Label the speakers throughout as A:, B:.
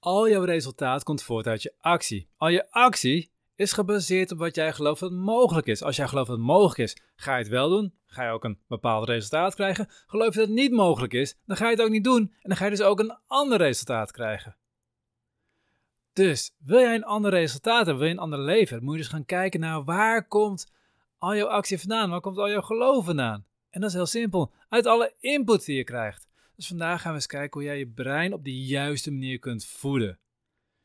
A: Al jouw resultaat komt voort uit je actie. Al je actie is gebaseerd op wat jij gelooft dat mogelijk is. Als jij gelooft dat het mogelijk is, ga je het wel doen. Ga je ook een bepaald resultaat krijgen. Geloof je dat het niet mogelijk is, dan ga je het ook niet doen. En dan ga je dus ook een ander resultaat krijgen. Dus wil jij een ander resultaat hebben, wil je een ander leven, moet je dus gaan kijken naar waar komt al jouw actie vandaan, waar komt al jouw geloof vandaan. En dat is heel simpel, uit alle input die je krijgt. Dus vandaag gaan we eens kijken hoe jij je brein op de juiste manier kunt voeden.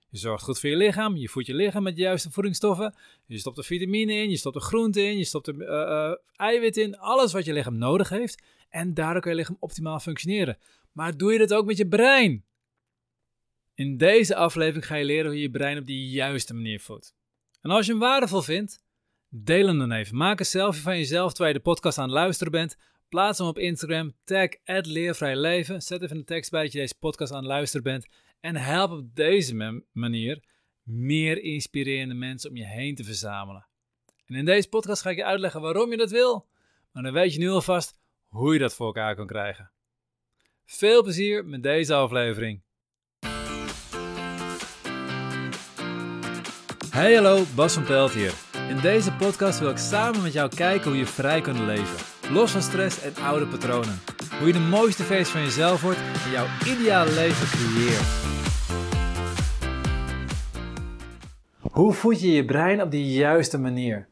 A: Je zorgt goed voor je lichaam, je voedt je lichaam met de juiste voedingsstoffen. Je stopt er vitamine in, je stopt er groente in, je stopt er uh, uh, eiwit in, alles wat je lichaam nodig heeft. En daardoor kan je lichaam optimaal functioneren. Maar doe je dat ook met je brein? In deze aflevering ga je leren hoe je je brein op de juiste manier voedt. En als je hem waardevol vindt, deel hem dan even. Maak een selfie van jezelf terwijl je de podcast aan het luisteren bent. Plaats hem op Instagram, tag leervrijleven. Zet even een tekst bij dat je deze podcast aan het luisteren bent. En help op deze manier meer inspirerende mensen om je heen te verzamelen. En in deze podcast ga ik je uitleggen waarom je dat wil. Maar dan weet je nu alvast hoe je dat voor elkaar kan krijgen. Veel plezier met deze aflevering. Hey hallo, Bas van Pelt hier. In deze podcast wil ik samen met jou kijken hoe je vrij kunt leven. Los van stress en oude patronen. Hoe je de mooiste versie van jezelf wordt en jouw ideale leven creëert. Hoe voed je je brein op de juiste manier?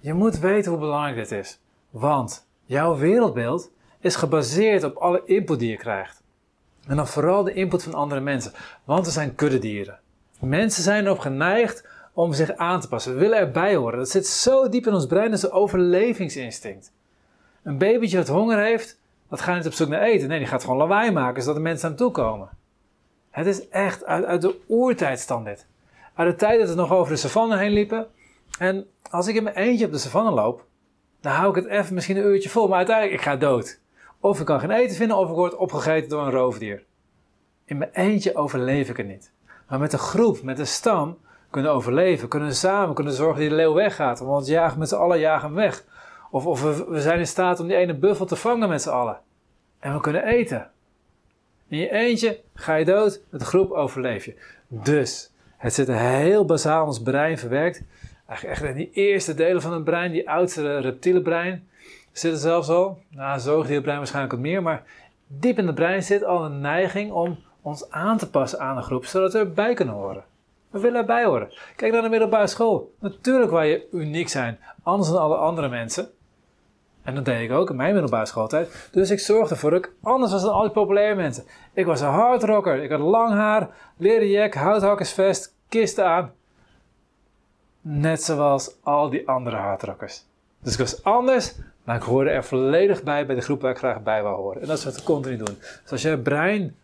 A: Je moet weten hoe belangrijk dit is. Want jouw wereldbeeld is gebaseerd op alle input die je krijgt. En dan vooral de input van andere mensen. Want we zijn kuddedieren. Mensen zijn erop geneigd om zich aan te passen. We willen erbij horen. Dat zit zo diep in ons brein, dat is een overlevingsinstinct. Een babytje dat honger heeft, dat gaat niet op zoek naar eten. Nee, die gaat gewoon lawaai maken, zodat de mensen aan toe komen. Het is echt uit, uit de oertijd stand dit. Uit de tijd dat we nog over de savanne heen liepen. En als ik in mijn eentje op de savanne loop, dan hou ik het even misschien een uurtje vol, maar uiteindelijk ik ga dood. Of ik kan geen eten vinden, of ik word opgegeten door een roofdier. In mijn eentje overleef ik het niet. Maar met een groep, met een stam, kunnen overleven. Kunnen samen kunnen zorgen dat de leeuw weggaat. Want jagen met z'n allen jagen weg. Of, of we, zijn in staat om die ene buffel te vangen met z'n allen. En we kunnen eten. In je eentje ga je dood, de groep overleef je. Dus, het zit heel bazaal in ons brein verwerkt. Eigenlijk echt in die eerste delen van het brein, die oudste reptiele brein, zit er zelfs al. Nou, zoogdierbrein waarschijnlijk wat meer, maar diep in het brein zit al een neiging om ons aan te passen aan een groep, zodat we erbij kunnen horen. We willen erbij horen. Kijk naar de middelbare school. Natuurlijk waar je uniek zijn, anders dan alle andere mensen. En dat deed ik ook in mijn middelbare schooltijd. Dus ik zorgde ervoor dat ik anders was dan al die populaire mensen. Ik was een hardrocker. Ik had lang haar, leren jack, houthakkersvest, kisten aan. Net zoals al die andere hardrockers. Dus ik was anders, maar ik hoorde er volledig bij bij de groep waar ik graag bij wou horen. En dat is wat we continu doen. Dus als je brein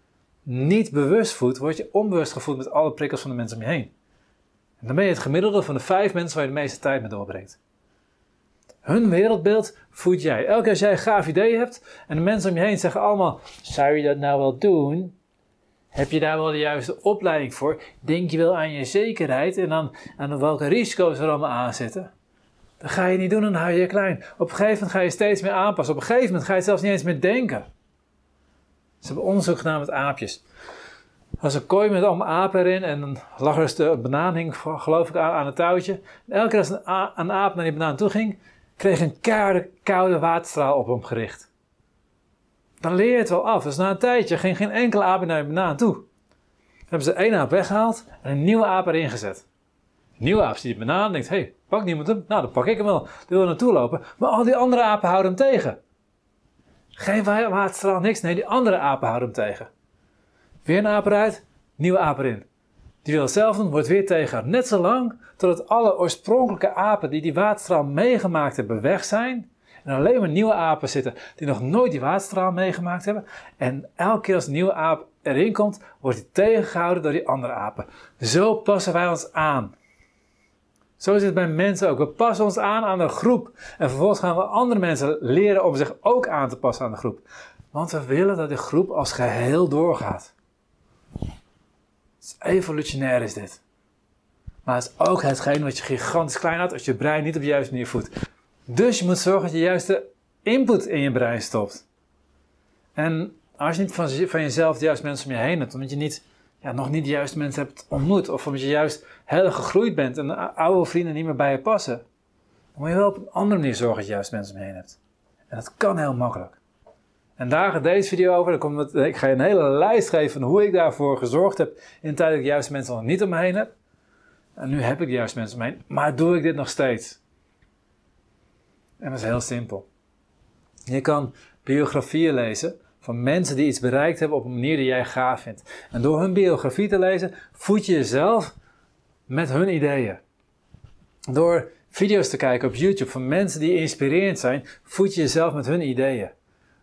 A: niet bewust voedt, word je onbewust gevoed met alle prikkels van de mensen om je heen. En dan ben je het gemiddelde van de vijf mensen waar je de meeste tijd mee doorbrengt. Hun wereldbeeld voed jij. Elke keer als jij een gaaf idee hebt en de mensen om je heen zeggen allemaal: Zou je dat nou wel doen? Heb je daar wel de juiste opleiding voor? Denk je wel aan je zekerheid en aan, aan welke risico's er allemaal aan zitten? Dat ga je niet doen, dan hou je je klein. Op een gegeven moment ga je steeds meer aanpassen. Op een gegeven moment ga je zelfs niet eens meer denken. Ze hebben onderzoek gedaan met aapjes. Er was een kooi met allemaal apen erin en dan lag er de banaan, hing, geloof ik, aan, aan het touwtje. En elke keer als een aap naar die banaan toe ging, kreeg een koude, koude waterstraal op hem gericht. Dan leer je het wel af. Dus na een tijdje ging geen enkele aap naar banaan toe. Dan hebben ze één aap weggehaald en een nieuwe aap erin gezet. Nieuwe aap ziet die banaan en denkt, hé, hey, pak niemand hem? Nou, dan pak ik hem wel. Die wil naartoe lopen. Maar al die andere apen houden hem tegen. Geen waterstraal, niks. Nee, die andere apen houden hem tegen. Weer een aap eruit, nieuwe aap erin. Die wil hetzelfde doen, wordt weer tegen. Net zo lang totdat alle oorspronkelijke apen die die waterstraal meegemaakt hebben weg zijn. En alleen maar nieuwe apen zitten die nog nooit die waterstraal meegemaakt hebben. En elke keer als een nieuwe aap erin komt, wordt hij tegengehouden door die andere apen. Zo passen wij ons aan. Zo is het bij mensen ook. We passen ons aan aan de groep. En vervolgens gaan we andere mensen leren om zich ook aan te passen aan de groep. Want we willen dat de groep als geheel doorgaat. Evolutionair is dit. Maar het is ook hetgeen wat je gigantisch klein houdt als je brein niet op de juiste manier voedt. Dus je moet zorgen dat je juiste input in je brein stopt. En als je niet van, van jezelf de juiste mensen om je heen hebt, omdat je niet ja, nog niet de juiste mensen hebt ontmoet. Of omdat je juist heel gegroeid bent en oude vrienden niet meer bij je passen. Dan moet je wel op een andere manier zorgen dat je juist mensen om je heen hebt. En dat kan heel makkelijk. En daar gaat deze video over. Dan komt ik ga je een hele lijst geven van hoe ik daarvoor gezorgd heb in de tijd dat ik juist mensen nog niet om me heen heb. En nu heb ik juist mensen om me heen. Maar doe ik dit nog steeds? En dat is heel simpel. Je kan biografieën lezen van mensen die iets bereikt hebben op een manier die jij gaaf vindt. En door hun biografie te lezen, voed je jezelf met hun ideeën. Door video's te kijken op YouTube van mensen die inspirerend zijn, voed je jezelf met hun ideeën.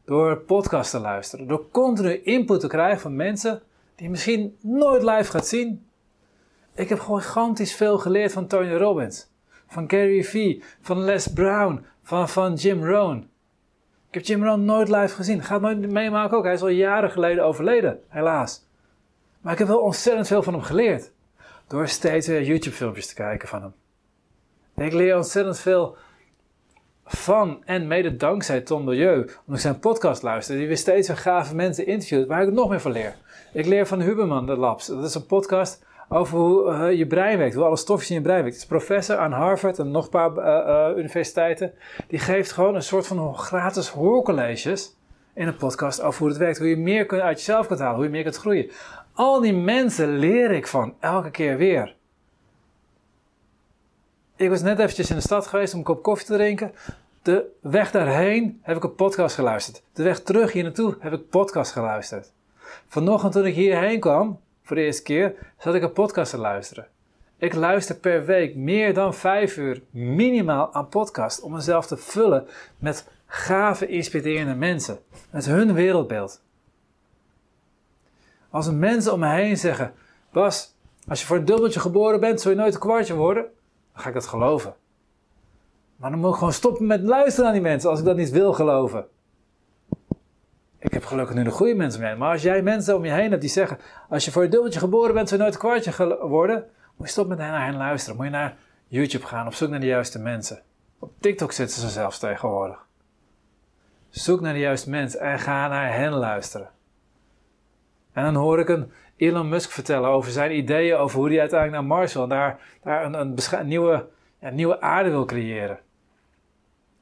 A: Door podcasts te luisteren, door continu input te krijgen van mensen die je misschien nooit live gaat zien. Ik heb gewoon gigantisch veel geleerd van Tony Robbins, van Gary Vee, van Les Brown, van, van Jim Rohn. Ik heb Jim Rohn nooit live gezien. Gaat nooit meemaken ook. Hij is al jaren geleden overleden, helaas. Maar ik heb wel ontzettend veel van hem geleerd. Door steeds weer YouTube-filmpjes te kijken van hem. ik leer ontzettend veel van en mede dankzij Tom Milieu, omdat ik zijn podcast luister, die weer steeds weer gave mensen interviewt, waar ik nog meer van leer. Ik leer van Huberman, de Labs. Dat is een podcast over hoe uh, je brein werkt, hoe alle stofjes in je brein werken. Het is professor aan Harvard en nog een paar uh, uh, universiteiten. Die geeft gewoon een soort van gratis hoorcolleges in een podcast over hoe het werkt. Hoe je meer kunt uit jezelf kunt halen, hoe je meer kunt groeien. Al die mensen leer ik van, elke keer weer. Ik was net eventjes in de stad geweest om een kop koffie te drinken. De weg daarheen heb ik een podcast geluisterd. De weg terug hier naartoe heb ik podcast geluisterd. Vanochtend toen ik hierheen kwam, voor de eerste keer, zat ik een podcast te luisteren. Ik luister per week meer dan vijf uur minimaal aan podcast om mezelf te vullen met gave, inspirerende mensen. Met hun wereldbeeld. Als mensen om me heen zeggen: Bas, als je voor een dubbeltje geboren bent, zul je nooit een kwartje worden, dan ga ik dat geloven. Maar dan moet ik gewoon stoppen met luisteren naar die mensen als ik dat niet wil geloven. Ik heb gelukkig nu de goede mensen mee. Maar als jij mensen om je heen hebt die zeggen: Als je voor een dubbeltje geboren bent, je nooit een kwartje worden. Moet je stoppen met naar hen luisteren. Moet je naar YouTube gaan op zoek naar de juiste mensen. Op TikTok zitten ze zelfs tegenwoordig. Zoek naar de juiste mensen en ga naar hen luisteren. En dan hoor ik een Elon Musk vertellen over zijn ideeën over hoe hij uiteindelijk naar Mars wil. Daar, daar een, een nieuwe, ja, nieuwe aarde wil creëren.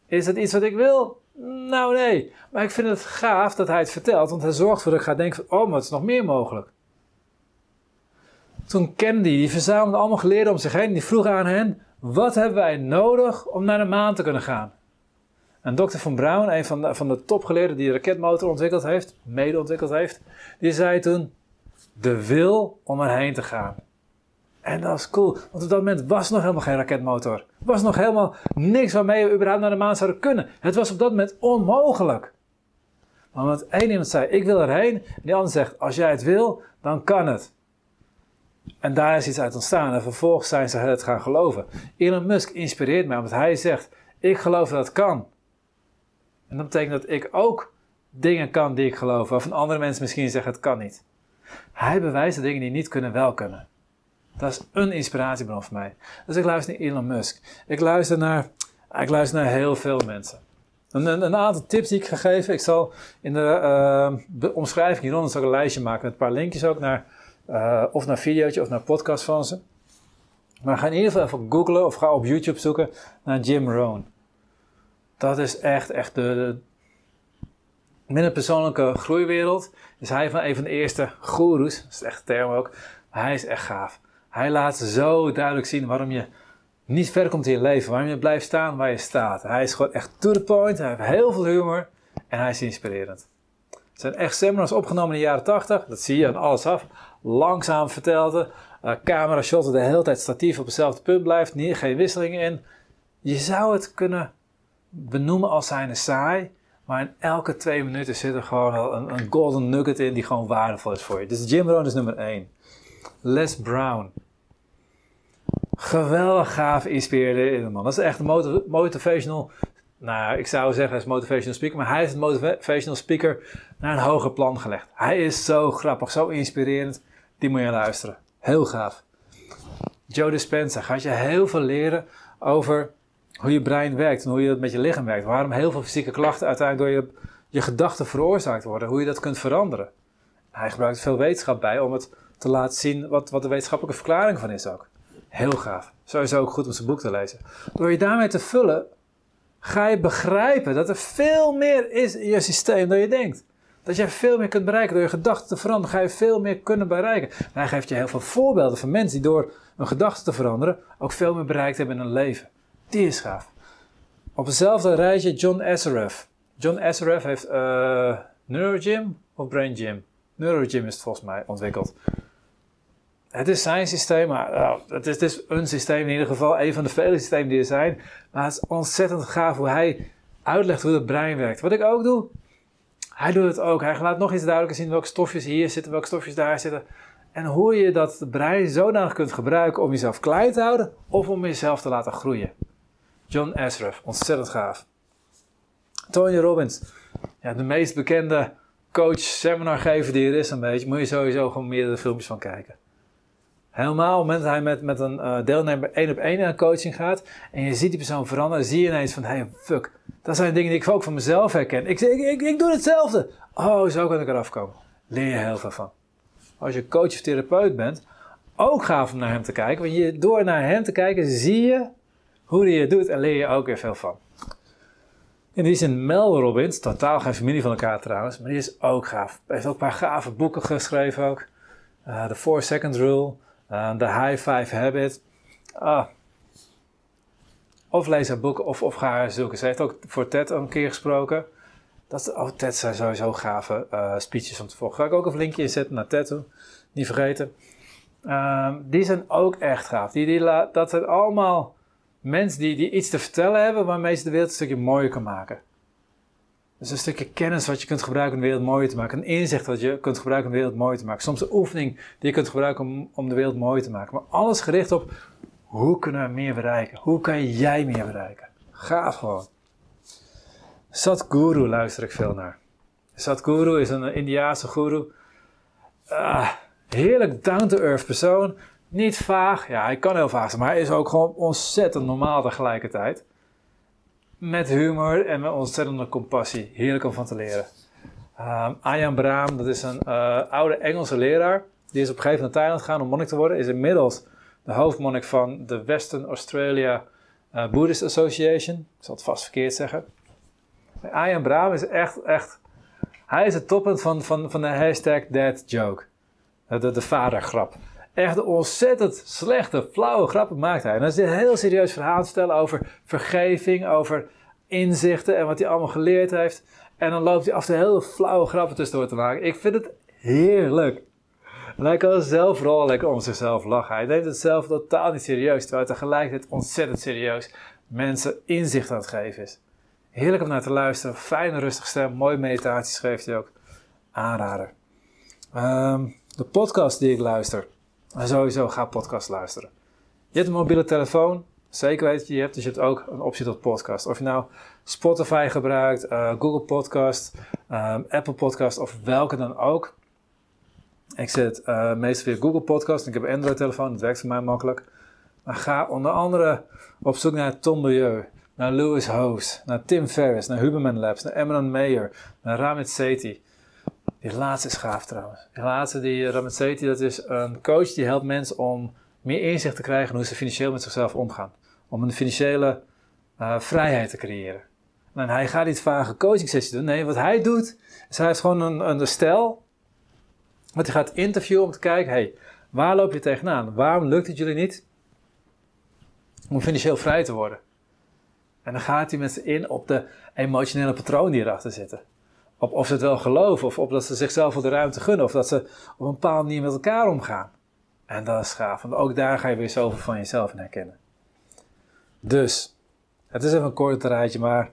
A: Is dat iets wat ik wil? Nou nee. Maar ik vind het gaaf dat hij het vertelt, want hij zorgt ervoor dat ik ga denken van, oh, maar het is nog meer mogelijk. Toen Kennedy, die verzamelde allemaal geleerden om zich heen, die vroeg aan hen, wat hebben wij nodig om naar de maan te kunnen gaan? En Dr. Van Braun, een van de, van de topgeleerden die de raketmotor ontwikkeld heeft, mede ontwikkeld heeft, die zei toen, de wil om erheen te gaan. En dat is cool, want op dat moment was nog helemaal geen raketmotor. Was nog helemaal niks waarmee we überhaupt naar de maan zouden kunnen. Het was op dat moment onmogelijk. Maar omdat één iemand zei, ik wil erheen, en die ander zegt, als jij het wil, dan kan het. En daar is iets uit ontstaan en vervolgens zijn ze het gaan geloven. Elon Musk inspireert mij omdat hij zegt, ik geloof dat het kan. En dat betekent dat ik ook dingen kan die ik geloof, waarvan andere mensen misschien zeggen het kan niet. Hij bewijst de dingen die niet kunnen wel kunnen. Dat is een inspiratiebron voor mij. Dus ik luister naar Elon Musk. Ik luister naar, ik luister naar heel veel mensen. Een, een, aantal tips die ik ga geven. Ik zal in de uh, omschrijving hieronder een lijstje maken met een paar linkjes ook naar, uh, of naar videootje of naar podcast van ze. Maar ga in ieder geval even googlen of ga op YouTube zoeken naar Jim Rohn. Dat is echt, echt de, de persoonlijke groeiwereld is hij van een van de eerste goeroes. Dat is echt term ook. hij is echt gaaf. Hij laat zo duidelijk zien waarom je niet ver komt in je leven. Waarom je blijft staan waar je staat. Hij is gewoon echt to the point. Hij heeft heel veel humor. En hij is inspirerend. Er zijn echt seminars opgenomen in de jaren 80. Dat zie je aan alles af. Langzaam vertelde. Uh, camera shotten de hele tijd statief op hetzelfde punt blijft. Niet, geen wisselingen in. Je zou het kunnen benoemen als zijnde saai. Maar in elke twee minuten zit er gewoon een, een golden nugget in die gewoon waardevol is voor je. Dus Jim Rohn is nummer 1. Les Brown. Geweldig gaaf inspireerde man. Dat is echt een motivational. Nou, ik zou zeggen, hij is motivational speaker, maar hij is een motivational speaker naar een hoger plan gelegd. Hij is zo grappig, zo inspirerend. Die moet je luisteren. Heel gaaf. Joe Dispenza gaat je heel veel leren over hoe je brein werkt en hoe je dat met je lichaam werkt. Waarom heel veel fysieke klachten uiteindelijk door je, je gedachten veroorzaakt worden. Hoe je dat kunt veranderen. Hij gebruikt veel wetenschap bij om het te laten zien wat, wat de wetenschappelijke verklaring van is ook. Heel gaaf. Sowieso ook goed om zijn boek te lezen. Door je daarmee te vullen, ga je begrijpen dat er veel meer is in je systeem dan je denkt. Dat jij veel meer kunt bereiken. Door je gedachten te veranderen, ga je veel meer kunnen bereiken. En hij geeft je heel veel voorbeelden van mensen die door hun gedachten te veranderen ook veel meer bereikt hebben in hun leven. Die is gaaf. Op hetzelfde rijtje John Assaraf. John Assaraf heeft uh, Neurogym of Brain Gym? Neurogym is het volgens mij ontwikkeld. Het is zijn systeem, maar uh, het, is, een systeem in ieder geval, een van de vele systemen die er zijn. Maar het is ontzettend gaaf hoe hij uitlegt hoe het brein werkt. Wat ik ook doe, hij doet het ook. Hij laat nog iets duidelijker zien welke stofjes hier zitten, welke stofjes daar zitten. En hoe je dat brein zodanig kunt gebruiken om jezelf klein te houden of om jezelf te laten groeien. John Asraf, ontzettend gaaf. Tony Robbins, ja, de meest bekende coach, seminargever die er is een beetje, moet je sowieso gewoon meerdere filmpjes van kijken. Helemaal op het moment dat hij met, met een uh, deelnemer één op één aan coaching gaat en je ziet die persoon veranderen, zie je ineens van, hey, fuck, dat zijn dingen die ik ook van mezelf herken. Ik, ik, ik, ik doe hetzelfde. Oh, zo kan ik eraf komen. Leer je heel veel van. Als je coach of therapeut bent, ook gaaf om naar hem te kijken. Want je, door naar hem te kijken, zie je hoe hij het doet en leer je ook weer veel van. In die zin Mel Robbins, totaal geen familie van elkaar trouwens, maar die is ook gaaf. Hij heeft ook een paar gave boeken geschreven ook. Uh, The 4 Second Rule, uh, The High Five Habit. Ah. Of lees haar boeken of, ga haar zoeken. Ze heeft ook voor TED een keer gesproken. Dat, oh, TED zijn sowieso gave uh, speeches om te volgen. Ga ik ook een linkje inzetten naar TED toe. Niet vergeten. Uh, die zijn ook echt gaaf. Die, die dat zijn allemaal mensen die, die iets te vertellen hebben waarmee ze de wereld een stukje mooier kan maken. Dus een stukje kennis wat je kunt gebruiken om de wereld mooier te maken. Een inzicht wat je kunt gebruiken om de wereld mooier te maken. Soms een oefening die je kunt gebruiken om, om de wereld mooier te maken. Maar alles gericht op hoe kunnen we meer bereiken? Hoe kan jij meer bereiken? Gaaf gewoon. Sadhguru luister ik veel naar. Sadhguru is een Indiaanse guru. Ah, heerlijk down-to-earth persoon. Niet vaag, ja, hij kan heel vaag zijn, maar hij is ook gewoon ontzettend normaal tegelijkertijd. Met humor en met ontzettende compassie. Heerlijk om van te leren. Um, Ayan Braam, dat is een uh, oude Engelse leraar. Die is op een gegeven moment naar Thailand gegaan om monnik te worden. Is inmiddels de hoofdmonnik van de Western Australia uh, Buddhist Association. Ik zal het vast verkeerd zeggen. Ayan Braam is echt, echt... Hij is het toppunt van, van, van de hashtag dead joke. De, de vadergrap echt ontzettend slechte, flauwe grappen maakt hij. En dan is een heel serieus verhaal te vertellen over vergeving, over inzichten en wat hij allemaal geleerd heeft. En dan loopt hij af en toe heel flauwe grappen tussendoor te maken. Ik vind het heerlijk. En hij kan zelf vooral lekker om zichzelf lachen. Hij neemt het zelf totaal niet serieus, terwijl hij tegelijkertijd ontzettend serieus mensen inzicht aan het geven is. Heerlijk om naar te luisteren. Fijne, rustige stem. Mooie meditaties geeft hij ook. Aanrader. Um, de podcast die ik luister. En sowieso ga podcast luisteren. Je hebt een mobiele telefoon, zeker weet je, je hebt, dus je hebt ook een optie tot podcast. Of je nou Spotify gebruikt, uh, Google Podcast, um, Apple Podcast of welke dan ook. Ik zit uh, meestal via Google Podcast. Ik heb een Android telefoon, dat werkt voor mij makkelijk. Maar ga onder andere op zoek naar Tom Milieu, naar Louis Hoos, naar Tim Ferriss, naar Huberman Labs, naar Eminem Mayer, naar Ramit Sethi. Die laatste is gaaf trouwens. Die laatste, die eh, Ramazzetti, dat is een coach die helpt mensen om meer inzicht te krijgen in hoe ze financieel met zichzelf omgaan. Om een financiële uh, vrijheid te creëren. En hij gaat niet vage coaching sessie doen. Nee, wat hij doet, is hij heeft gewoon een, een stel. Wat hij gaat interviewen om te kijken, hey, waar loop je tegenaan? Waarom lukt het jullie niet om financieel vrij te worden? En dan gaat hij met ze in op de emotionele patronen die erachter zitten. Op of ze het wel geloven, of op dat ze zichzelf wel de ruimte gunnen, of dat ze op een bepaalde manier met elkaar omgaan. En dat is gaaf, want ook daar ga je weer zoveel van jezelf in herkennen. Dus, het is even een kort rijtje, maar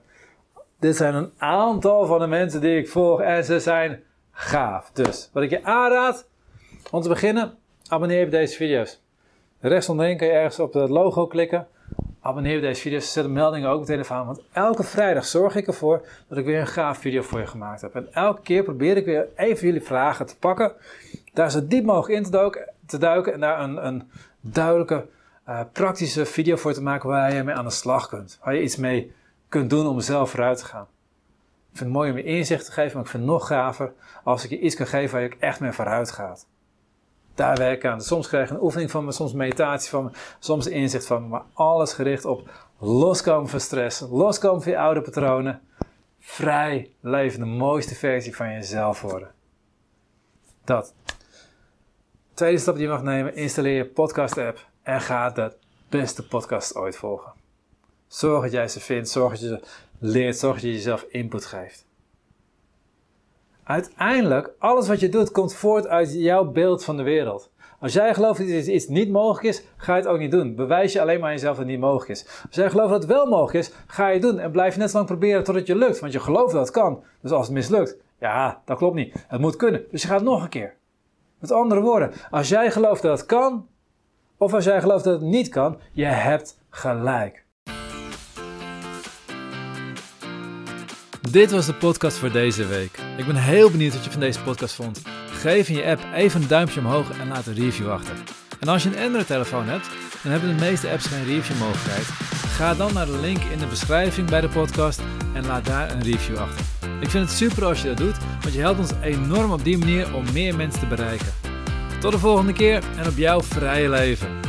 A: dit zijn een aantal van de mensen die ik volg en ze zijn gaaf. Dus, wat ik je aanraad, om te beginnen, abonneer je op deze video's. Rechts onderin kan je ergens op het logo klikken abonneer op deze video's, zet de meldingen ook meteen even aan. Want elke vrijdag zorg ik ervoor dat ik weer een gaaf video voor je gemaakt heb. En elke keer probeer ik weer even jullie vragen te pakken. Daar zo diep mogelijk in te duiken, te duiken en daar een, een duidelijke, uh, praktische video voor te maken waar je mee aan de slag kunt. Waar je iets mee kunt doen om zelf vooruit te gaan. Ik vind het mooi om je inzicht te geven, maar ik vind het nog gaver als ik je iets kan geven waar je echt mee vooruit gaat. Daar werken aan. Soms krijg je een oefening van me, soms meditatie van me, soms inzicht van me. Maar alles gericht op loskomen van stress, loskomen van je oude patronen. Vrij leven, de mooiste versie van jezelf worden. Dat. Tweede stap die je mag nemen, installeer je podcast app en ga de beste podcast ooit volgen. Zorg dat jij ze vindt, zorg dat je ze leert, zorg dat je jezelf input geeft. Uiteindelijk, alles wat je doet, komt voort uit jouw beeld van de wereld. Als jij gelooft dat iets niet mogelijk is, ga je het ook niet doen. Bewijs je alleen maar jezelf dat het niet mogelijk is. Als jij gelooft dat het wel mogelijk is, ga je het doen. En blijf je net zo lang proberen tot het je lukt. Want je gelooft dat het kan. Dus als het mislukt, ja, dat klopt niet. Het moet kunnen. Dus je gaat nog een keer. Met andere woorden, als jij gelooft dat het kan, of als jij gelooft dat het niet kan, je hebt gelijk. Dit was de podcast voor deze week. Ik ben heel benieuwd wat je van deze podcast vond. Geef in je app even een duimpje omhoog en laat een review achter. En als je een Android-telefoon hebt, dan hebben de meeste apps geen review-mogelijkheid. Ga dan naar de link in de beschrijving bij de podcast en laat daar een review achter. Ik vind het super als je dat doet, want je helpt ons enorm op die manier om meer mensen te bereiken. Tot de volgende keer en op jouw vrije leven.